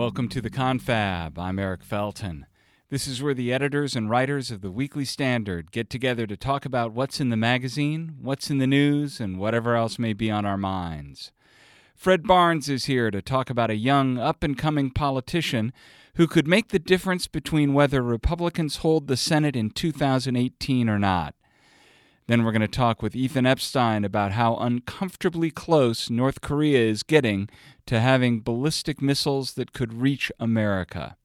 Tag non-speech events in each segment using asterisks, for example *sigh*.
Welcome to the Confab. I'm Eric Felton. This is where the editors and writers of the Weekly Standard get together to talk about what's in the magazine, what's in the news, and whatever else may be on our minds. Fred Barnes is here to talk about a young, up and coming politician who could make the difference between whether Republicans hold the Senate in 2018 or not. Then we're going to talk with Ethan Epstein about how uncomfortably close North Korea is getting to having ballistic missiles that could reach America.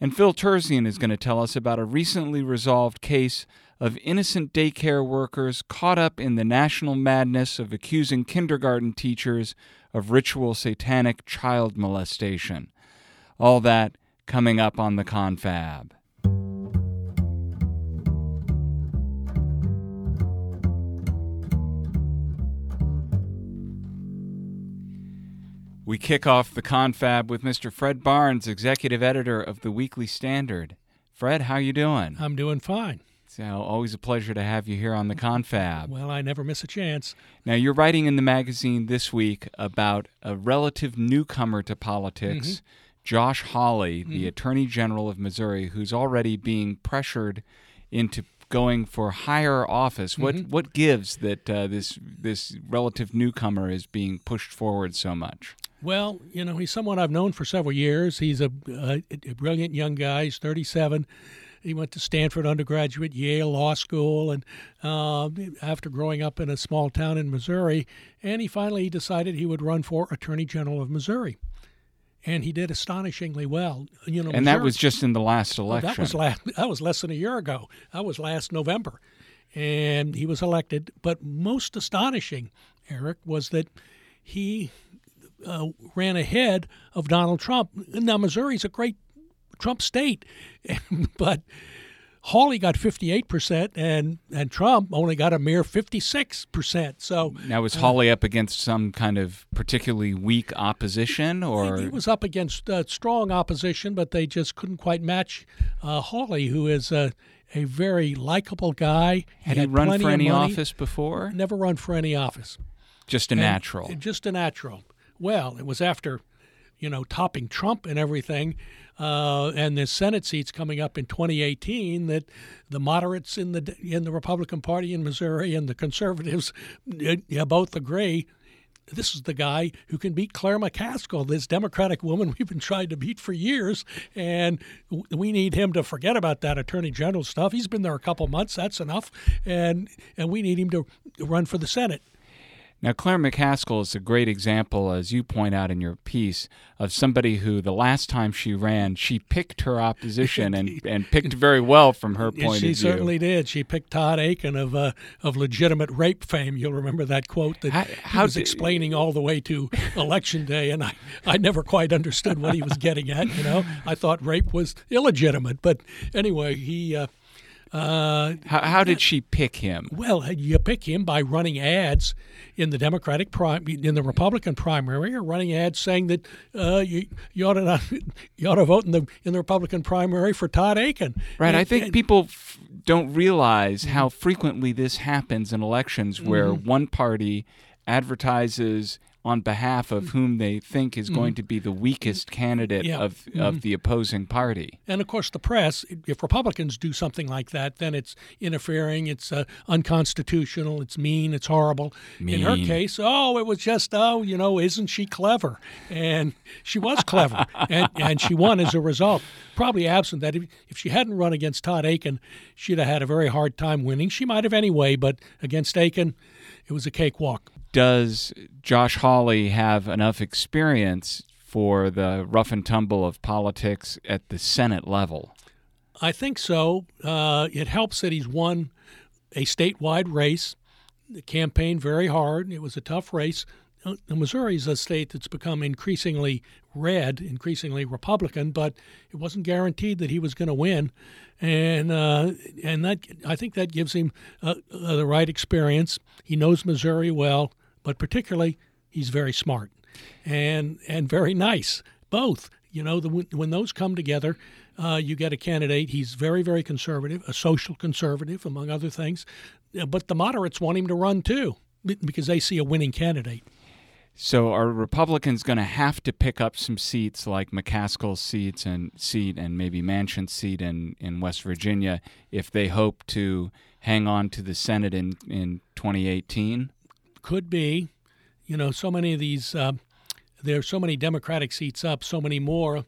And Phil Terzian is going to tell us about a recently resolved case of innocent daycare workers caught up in the national madness of accusing kindergarten teachers of ritual satanic child molestation. All that coming up on the confab. We kick off the confab with Mr. Fred Barnes, executive editor of the Weekly Standard. Fred, how you doing? I'm doing fine. So always a pleasure to have you here on the confab. Well, I never miss a chance. Now you're writing in the magazine this week about a relative newcomer to politics, Mm-hmm. Josh Hawley, the Attorney General of Missouri, who's already being pressured into going for higher office. What Mm-hmm. what gives that uh, this this relative newcomer is being pushed forward so much? Well, you know, he's someone I've known for several years. He's a, a, a brilliant young guy. He's 37. He went to Stanford undergraduate, Yale Law School, and uh, after growing up in a small town in Missouri, and he finally decided he would run for Attorney General of Missouri, and he did astonishingly well. You know, And that was just in the last election. That was last. That was less than a year ago. That was last November, and he was elected. But most astonishing, Eric, was that he uh, ran ahead of Donald Trump. Now Missouri's a great Trump state, *laughs* but Hawley got 58 percent, and and Trump only got a mere 56 percent. So Now was Hawley up against some kind of particularly weak opposition, or He was up against uh, strong opposition, but they just couldn't quite match uh, Hawley, who is a, a very likable guy. had he run for any money, office before? Never run for any office. Just a And- natural. Just a natural. Well, it was after, you know, topping Trump and everything, uh, and the Senate seats coming up in 2018 that the moderates in the in the Republican Party in Missouri and the conservatives, yeah, both agree. This is the guy who can beat Claire McCaskill, this Democratic woman *laughs* we've been trying to beat for years, and we need him to forget about that Attorney General stuff. He's been there a couple months; that's enough, and and we need him to run for the Senate. Now, Claire McCaskill is a great example, as you point out in your piece, of somebody who the last time she ran, she picked her opposition and, *laughs* and picked very well from her point she of view. She certainly did. She picked Todd Akin of uh, of legitimate rape fame. You'll remember that quote that How- he was did- explaining all the way to *laughs* election day, and I, I never quite understood what he was getting at. You know, I thought rape was illegitimate, but anyway, he. Uh, uh, How, how did she pick him? well, you pick him by running ads in the Democratic in the Republican primary, or running ads saying that uh, you, you ought to not, *laughs* you ought to vote in the in the Republican primary for Todd Akin. Right. I think and- people f- don't realize Mm-hmm. how frequently this happens in elections where one party advertises on behalf of whom they think is going to be the weakest candidate Mm-hmm. Yeah. Mm-hmm. of, of the opposing party. And of course, the press, if Republicans do something like that, then it's interfering, it's uh, unconstitutional, it's mean, it's horrible. In her case, oh, it was just, oh, you know, isn't she clever? And she was clever, *laughs* and, and she won as a result. Probably absent that, if, if she hadn't run against Todd Akin, she'd have had a very hard time winning. She might have anyway, but against Akin, it was a cakewalk. Does Josh Hawley have enough experience for the rough and tumble of politics at the Senate level? I think so. Uh, it helps that he's won a statewide race. The campaign very hard. It was a tough race. Uh, Missouri is a state that's become increasingly red, increasingly Republican, but it wasn't guaranteed that he was going to win, and uh, and that I think that gives him uh, uh, the right experience. He knows Missouri well, but particularly he's very smart and and very nice. Both, you know, the, when those come together, uh, you get a candidate. He's very, very conservative, a social conservative, among other things. Uh, But the moderates want him to run too because they see a winning candidate. So are Republicans going to have to pick up some seats like McCaskill's seats and seat and maybe Manchin's seat in, in West Virginia if they hope to hang on to the Senate in, in 2018? Could be. You know, so many of these, uh, there are so many Democratic seats up, so many more.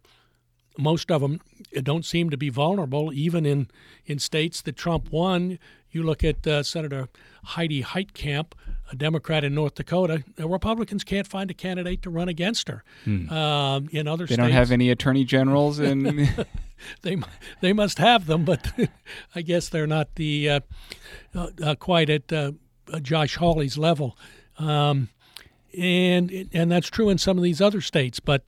Most of them don't seem to be vulnerable, even in, in states that Trump won. You look at uh, Senator Heidi Heitkamp, a Democrat in North Dakota. Republicans can't find a candidate to run against her. Hmm. Um, in other states. they states, don't have any attorney generals, and *laughs* *laughs* they they must have them, but *laughs* I guess they're not the uh, uh, quite at uh, Josh Hawley's level. Um, and and that's true in some of these other states, but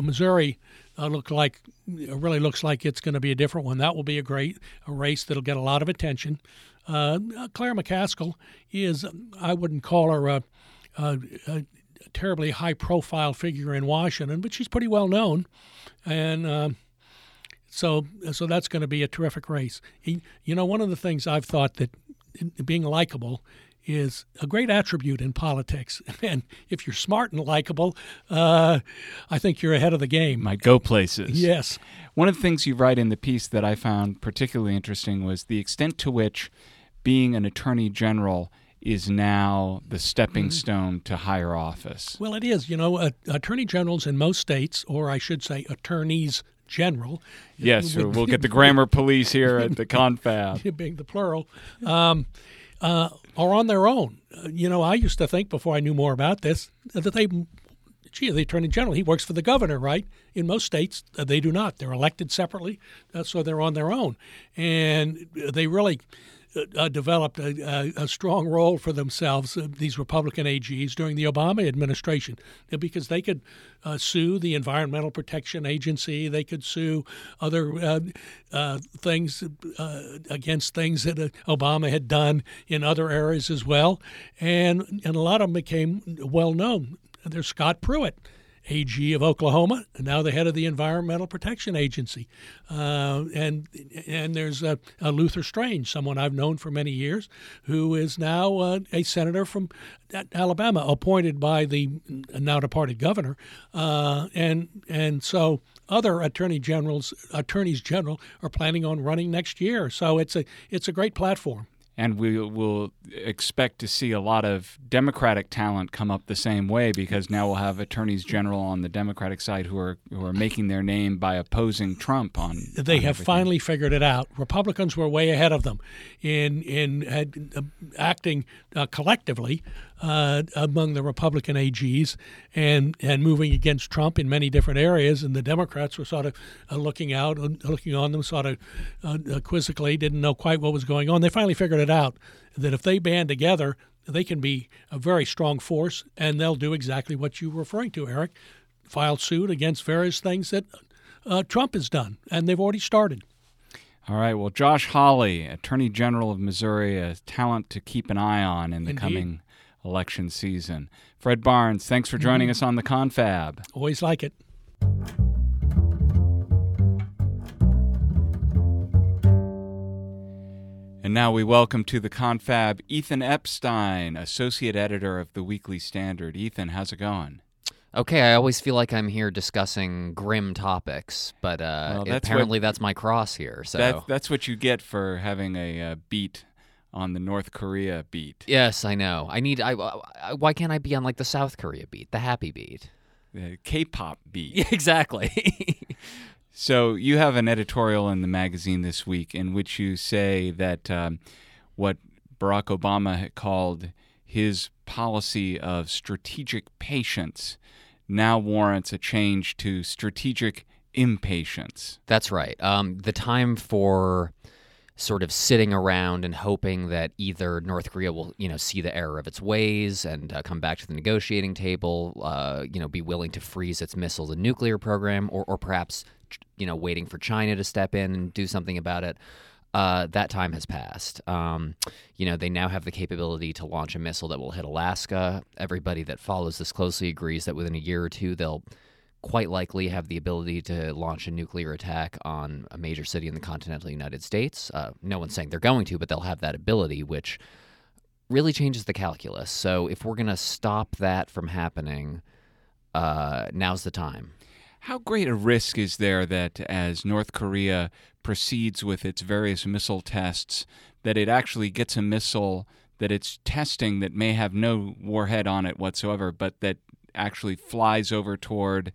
Missouri uh, look like really looks like it's going to be a different one. That will be a great a race that'll get a lot of attention. Uh, Claire McCaskill is I wouldn't call her a, a, a, terribly high profile figure in Washington, but she's pretty well known, and uh, so so that's going to be a terrific race. You know, one of the things I've thought that being likable is a great attribute in politics. *laughs* And if you're smart and likable, uh, I think you're ahead of the game. Might go places. Yes. One of the things you write in the piece that I found particularly interesting was the extent to which being an attorney general is now the stepping mm-hmm. stone to higher office. Well, it is. You know, uh, attorney generals in most states, or I should say, attorneys general. Yes, we'll get the *laughs* grammar police here at the confab. *laughs* being the plural. Um, uh, are on their own. Uh, you know, I used to think before I knew more about this that they, gee, the attorney general, he works for the governor, right? In most states, uh, they do not. They're elected separately, uh, so they're on their own, and they really uh, developed a, a, a, strong role for themselves, uh, these Republican AGs, during the Obama administration, because they could uh, sue the Environmental Protection Agency, they could sue other uh, uh, things uh, against things that Obama had done in other areas as well. And, and a lot of them became well known. There's Scott Pruitt AG of Oklahoma, and now the head of the Environmental Protection Agency. Uh, and and there's a, a, Luther Strange, someone I've known for many years, who is now uh, a senator from Alabama, appointed by the now departed governor. Uh, and and so other attorney generals, attorneys general, are planning on running next year. So it's a it's a great platform and we will expect to see a lot of Democratic talent come up the same way because now we'll have attorneys general on the Democratic side who are who are making their name by opposing Trump on. They on have everything. finally figured it out. Republicans were way ahead of them in in uh, acting uh, collectively uh, among the Republican AGs and and moving against Trump in many different areas, and the Democrats were sort of uh, looking out, uh, looking on them, sort of uh, quizzically, didn't know quite what was going on. They finally figured it out that if they band together, they can be a very strong force, and they'll do exactly what you were referring to, Eric. File suit against various things that uh, Trump has done, and they've already started. All right. Well, Josh Hawley, Attorney General of Missouri, a talent to keep an eye on in the Indeed. coming election season. Fred Barnes, thanks for joining mm-hmm. us on the Confab. Always like it. And now we welcome to the confab Ethan Epstein, associate editor of the Weekly Standard. Ethan, how's it going? Okay, I always feel like I'm here discussing grim topics, but uh, well, that's apparently what, that's my cross here. So that, that's what you get for having a, a beat on the North Korea beat. Yes, I know. I need. I, I, why can't I be on like the South Korea beat, the happy beat, the K-pop beat? Yeah, *laughs* exactly. *laughs* so you have an editorial in the magazine this week in which you say that um, what Barack Obama called his policy of strategic patience now warrants a change to strategic impatience. That's right. Um, the time for sort of sitting around and hoping that either North Korea will, you know, see the error of its ways and uh, come back to the negotiating table, uh, you know, be willing to freeze its missiles and nuclear program, or, or perhaps, you know, waiting for China to step in and do something about it. Uh, that time has passed. Um, you know, they now have the capability to launch a missile that will hit Alaska. Everybody that follows this closely agrees that within a year or two, they'll quite likely have the ability to launch a nuclear attack on a major city in the continental United States. Uh, no one's saying they're going to, but they'll have that ability, which really changes the calculus. So if we're going to stop that from happening, uh, now's the time. How great a risk is there that as North Korea proceeds with its various missile tests, that it actually gets a missile that it's testing that may have no warhead on it whatsoever, but that actually flies over toward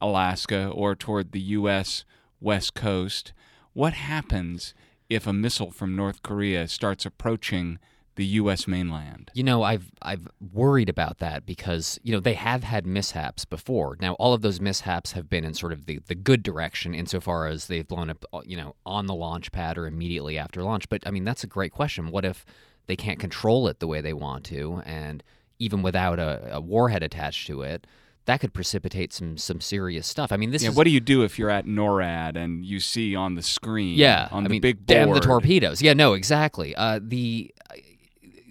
Alaska or toward the U.S. West Coast? What happens if a missile from North Korea starts approaching the U.S. mainland. You know, I've I've worried about that because you know they have had mishaps before. Now, all of those mishaps have been in sort of the, the good direction insofar as they've blown up, uh, you know, on the launch pad or immediately after launch. But I mean, that's a great question. What if they can't control it the way they want to, and even without a, a warhead attached to it? that could precipitate some some serious stuff. I mean, this yeah, is what do you do if you're at NORAD and you see on the screen? Yeah, on I the mean, big board. damn the torpedoes. Yeah, no, exactly. Uh, the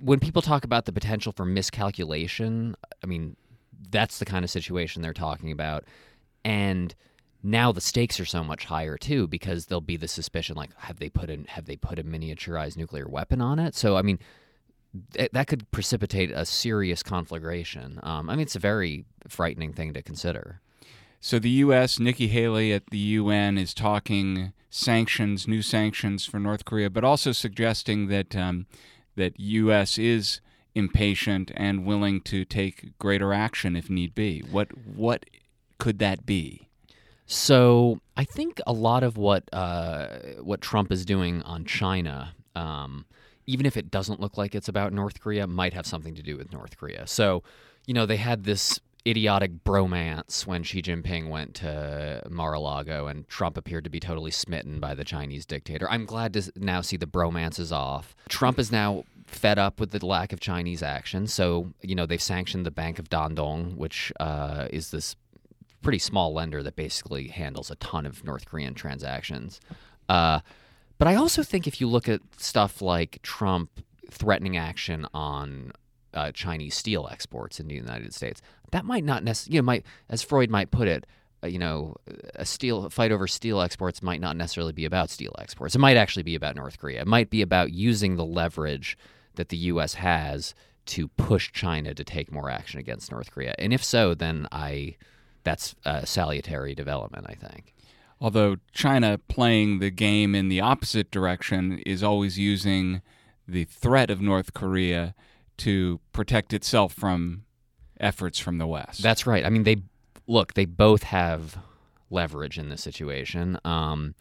when people talk about the potential for miscalculation, I mean, that's the kind of situation they're talking about. And now the stakes are so much higher too because there'll be the suspicion like have they put in have they put a miniaturized nuclear weapon on it? So I mean, th- that could precipitate a serious conflagration. Um, I mean, it's a very frightening thing to consider. So the U.S. Nikki Haley at the UN is talking sanctions, new sanctions for North Korea, but also suggesting that um, that U.S. is impatient and willing to take greater action if need be. What what could that be? So I think a lot of what uh, what Trump is doing on China, um, even if it doesn't look like it's about North Korea, might have something to do with North Korea. So, you know, they had this idiotic bromance when Xi Jinping went to Mar-a-Lago and Trump appeared to be totally smitten by the Chinese dictator. I'm glad to now see the bromance is off. Trump is now fed up with the lack of Chinese action. So, you know, they've sanctioned the Bank of Dandong, which uh, is this pretty small lender that basically handles a ton of North Korean transactions. Uh, but I also think if you look at stuff like Trump threatening action on uh, Chinese steel exports in the United States, that might not necessarily, you know, might, as Freud might put it, uh, you know, a steel a fight over steel exports might not necessarily be about steel exports. It might actually be about North Korea. It might be about using the leverage that the U.S. has to push China to take more action against North Korea. And if so, then I that's a salutary development, I think. Although China playing the game in the opposite direction is always using the threat of North Korea to protect itself from efforts from the West. That's right. I mean, they look, they both have leverage in this situation. Um,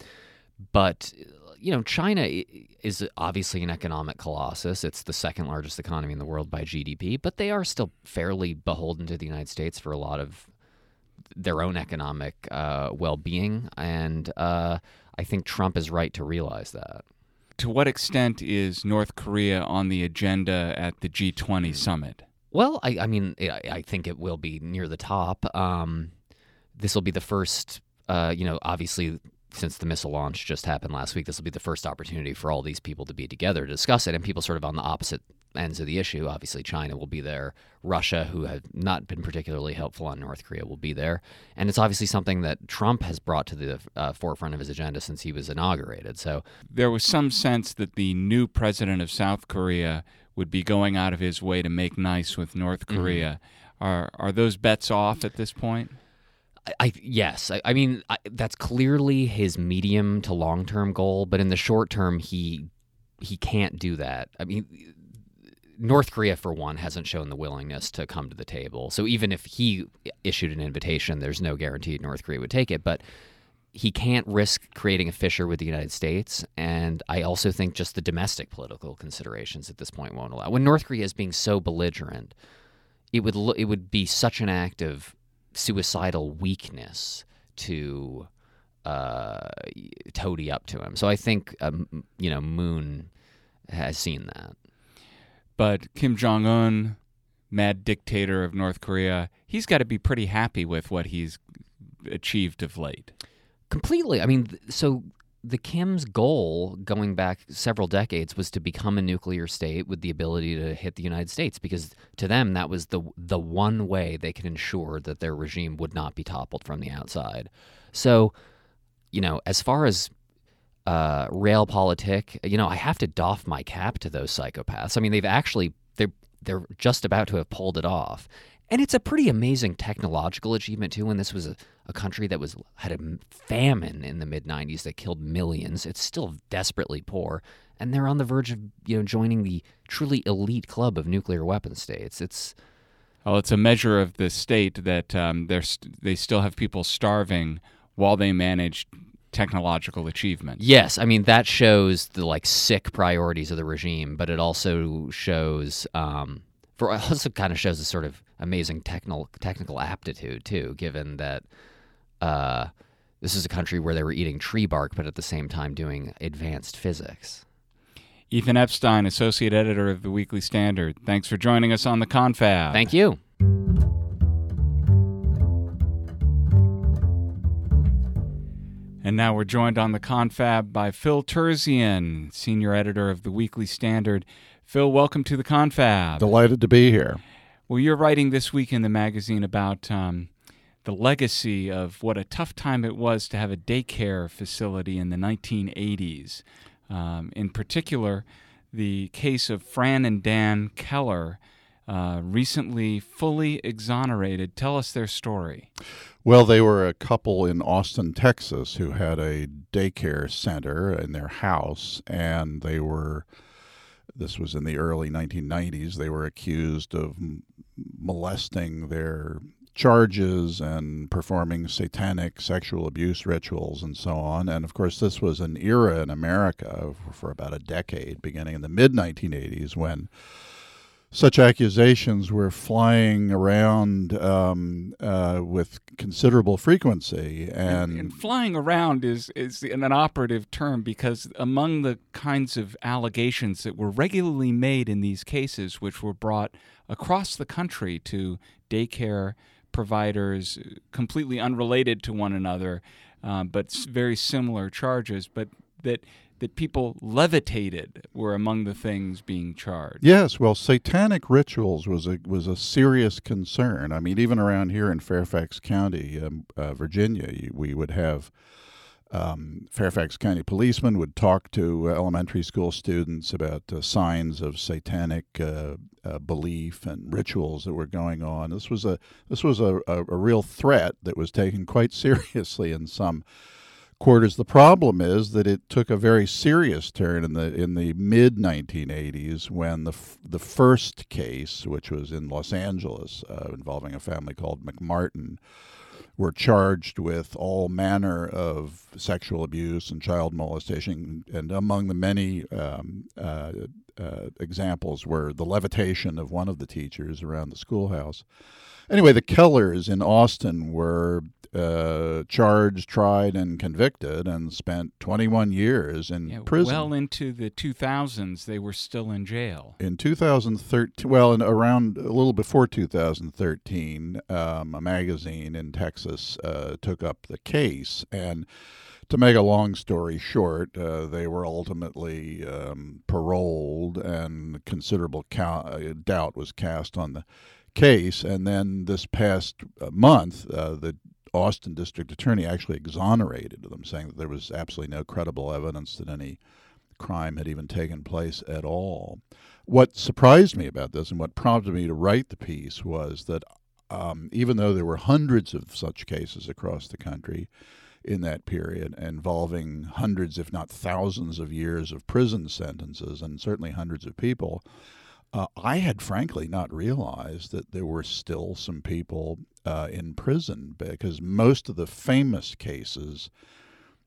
but you know, China is obviously an economic colossus. It's the second largest economy in the world by GDP, but they are still fairly beholden to the United States for a lot of their own economic uh, well being. And uh, I think Trump is right to realize that. To what extent is North Korea on the agenda at the G20 summit? Well, I, I mean, I, I, think it will be near the top. Um, this will be the first, uh, you know, obviously since the missile launch just happened last week, this will be the first opportunity for all these people to be together to discuss it, and people sort of on the opposite ends of the issue. Obviously, China will be there. Russia, who have not been particularly helpful on North Korea, will be there. And it's obviously something that Trump has brought to the uh, forefront of his agenda since he was inaugurated. So there was some sense that the new president of South Korea would be going out of his way to make nice with North mm-hmm. Korea. Mm-hmm. Are are those bets off at this point? I yes, I, I mean I, that's clearly his medium to long term goal, but in the short term, he he can't do that. I mean, North Korea, for one, hasn't shown the willingness to come to the table. So even if he issued an invitation, there's no guarantee North Korea would take it. But he can't risk creating a fissure with the United States, and I also think just the domestic political considerations at this point won't allow. When North Korea is being so belligerent, it would lo- it would be such an act of suicidal weakness to uh, toady up to him. So I think um, you know Moon has seen that. But Kim Jong Un, mad dictator of North Korea, he's got to be pretty happy with what he's achieved of late. Completely. I mean, so the Kim's goal going back several decades was to become a nuclear state with the ability to hit the United States because to them that was the the one way they could ensure that their regime would not be toppled from the outside. So, you know, as far as uh, realpolitik, you know, I have to doff my cap to those psychopaths. I mean, they've actually they're they're just about to have pulled it off. And it's a pretty amazing technological achievement too. When this was a, a country that was had a famine in the mid '90s that killed millions, it's still desperately poor, and they're on the verge of you know joining the truly elite club of nuclear weapon states. It's well, it's a measure of the state that um, they're st- they still have people starving while they manage technological achievement. Yes, I mean that shows the like sick priorities of the regime, but it also shows um, for *laughs* also kind of shows a sort of amazing technical technical aptitude too, given that uh, this is a country where they were eating tree bark, but at the same time doing advanced physics. Ethan Epstein, associate editor of the Weekly Standard. Thanks for joining us on the Confab. Thank you. And now we're joined on the confab by Phil Terzian, senior editor of the Weekly Standard. Phil, welcome to the confab. Delighted to be here. Well, you're writing this week in the magazine about um, the legacy of what a tough time it was to have a daycare facility in the 1980s. Um, in particular, the case of Fran and Dan Keller, uh, recently fully exonerated. Tell us their story. Well, they were a couple in Austin, Texas, who had a daycare center in their house, and they were. This was in the early 1990s. They were accused of molesting their charges and performing satanic sexual abuse rituals and so on. And of course, this was an era in America for about a decade, beginning in the mid 1980s, when such accusations were flying around um, uh, with considerable frequency, and, and, and, flying around is is an, operative term because among the kinds of allegations that were regularly made in these cases, which were brought across the country to daycare providers, completely unrelated to one another, uh, but very similar charges, but that that people levitated were among the things being charged. Yes, well, satanic rituals was a was a serious concern. I mean, even around here in Fairfax County, um, uh, Virginia, we would have um, Fairfax County policemen would talk to elementary school students about uh, signs of satanic uh, uh, belief and rituals that were going on. This was a this was a, a, a real threat that was taken quite *laughs* seriously in some quarters. The problem is that it took a very serious turn in the in the mid 1980s when the f- the first case, which was in Los Angeles, uh, involving a family called McMartin, were charged with all manner of sexual abuse and child molestation, and among the many um, uh, uh, examples were the levitation of one of the teachers around the schoolhouse. Anyway, the Kellers in Austin were uh, charged, tried, and convicted, and spent 21 years in yeah, prison. Well into the 2000s, they were still in jail. In 2013, well, in around a little before 2013, um, a magazine in Texas uh, took up the case and. To make a long story short, uh, they were ultimately um, paroled, and considerable ca- doubt was cast on the case. And then this past uh, month, uh, the Austin district attorney actually exonerated them, saying that there was absolutely no credible evidence that any crime had even taken place at all. What surprised me about this and what prompted me to write the piece was that um, even though there were hundreds of such cases across the country in that period involving hundreds, if not thousands, of years of prison sentences and certainly hundreds of people, uh, I had frankly not realized that there were still some people uh, in prison because most of the famous cases,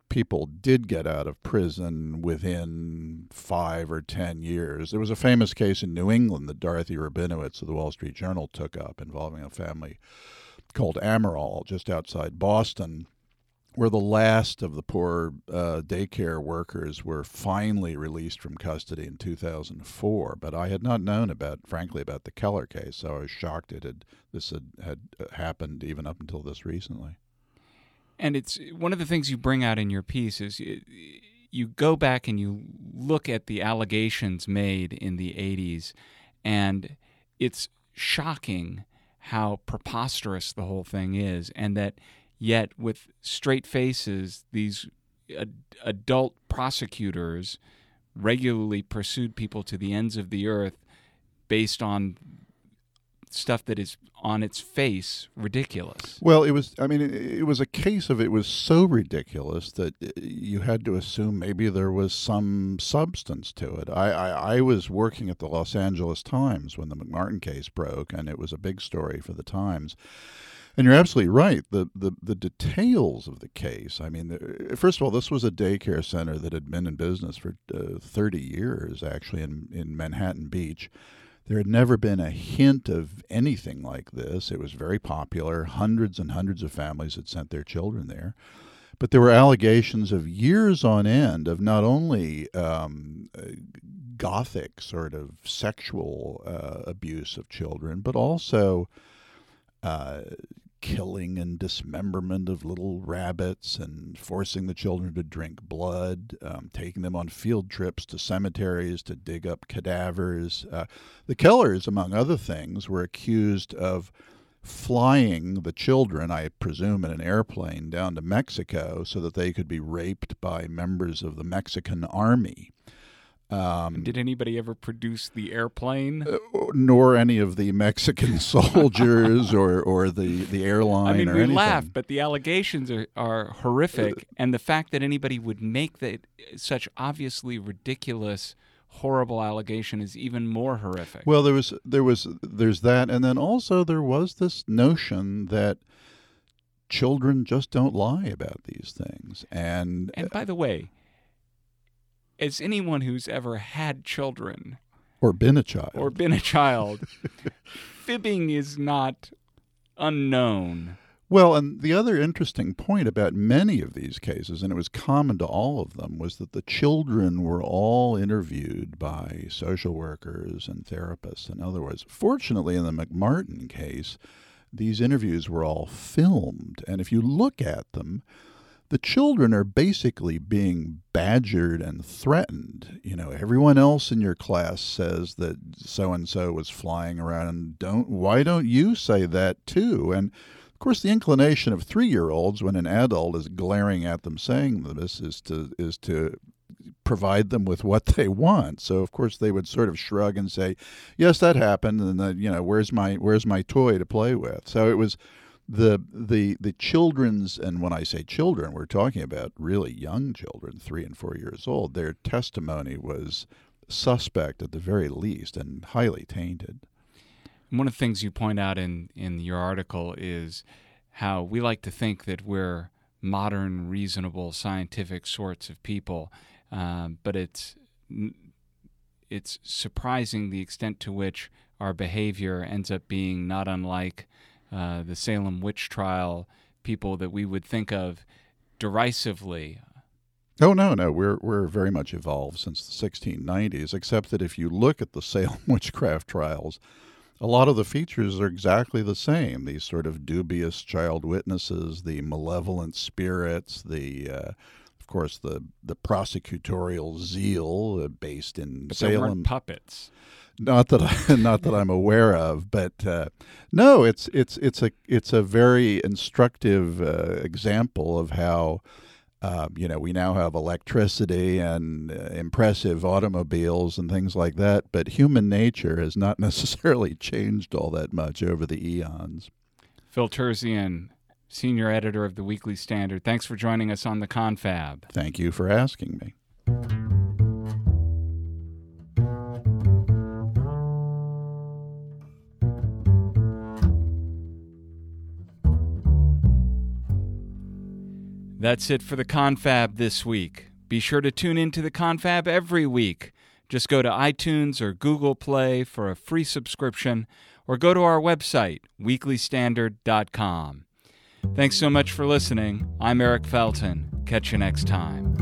people did get out of prison within five or ten years. There was a famous case in New England that Dorothy Rabinowitz of the Wall Street Journal took up involving a family called Amirault just outside Boston where the last of the poor uh, daycare workers were finally released from custody in 2004. But I had not known about, frankly, about the Keller case, so I was shocked it had this had, had uh, happened even up until this recently. And it's one of the things you bring out in your piece is you, you go back and you look at the allegations made in the 80s, and it's shocking how preposterous the whole thing is, and that Yet, with straight faces, these ad- adult prosecutors regularly pursued people to the ends of the earth based on stuff that is on its face ridiculous. Well, it was. I mean, it, it, was a case of it was so ridiculous that uh, you had to assume maybe there was some substance to it. I, I, I was working at the Los Angeles Times when the McMartin case broke, and it was a big story for the Times. And you're absolutely right. The, the the details of the case. I mean, the, first of all, this was a daycare center that had been in business for uh, 30 years, actually, in in Manhattan Beach there had never been a hint of anything like this. It was very popular. Hundreds and hundreds of families had sent their children there. But there were allegations of years on end of not only um, uh, gothic sort of sexual uh, abuse of children, but also uh, killing and dismemberment of little rabbits and forcing the children to drink blood, um, taking them on field trips to cemeteries to dig up cadavers. Uh, the Kellers, among other things, were accused of flying the children, I presume, in an airplane down to Mexico so that they could be raped by members of the Mexican army. Um, Did anybody ever produce the airplane? Uh, nor any of the Mexican *laughs* soldiers or, or the, the airline I mean, or we anything. laugh, but the allegations are, are horrific, uh, and the fact that anybody would make that such obviously ridiculous, horrible allegation is even more horrific. Well, there was there was there's that, and then also there was this notion that children just don't lie about these things, and and by the way as anyone who's ever had children or been a child or been a child, *laughs* fibbing is not unknown. Well, and the other interesting point about many of these cases, and it was common to all of them, was that the children were all interviewed by social workers and therapists. In other words, fortunately, in the McMartin case, these interviews were all filmed. And if you look at them, the children are basically being badgered and threatened. You know, everyone else in your class says that so and so was flying around and don't why don't you say that too? And of course the inclination of 3-year-olds when an adult is glaring at them saying this is to is to provide them with what they want. So of course they would sort of shrug and say, "Yes, that happened." And then, you know, where's my where's my toy to play with? So it was the the the children's and when I say children, we're talking about really young children, three and four years old. Their testimony was suspect at the very least and highly tainted. One of the things you point out in in your article is how we like to think that we're modern, reasonable, scientific sorts of people, um, but it's it's surprising the extent to which our behavior ends up being not unlike uh, the Salem witch trial people that we would think of derisively. Oh no, no, we're we're very much evolved since the 1690s. Except that if you look at the *laughs* Salem witchcraft trials, a lot of the features are exactly the same. These sort of dubious child witnesses, the malevolent spirits, the uh, of course the the prosecutorial zeal uh, based in but Salem puppets not that I, *laughs* not that I'm aware of, but uh, no, it's it's it's a it's a very instructive uh, example of how uh, you know we now have electricity and uh, impressive automobiles and things like that, but human nature has not *laughs* necessarily changed all that much over the eons. Phil Terzian, senior editor of the Weekly Standard, thanks for joining us on the Confab. Thank you for asking me. That's it for the Confab this week. Be sure to tune in to the Confab every week. Just go to iTunes or Google Play for a free subscription or go to our website, weeklystandard.com. Thanks so much for listening. I'm Eric Felton. Catch you next time.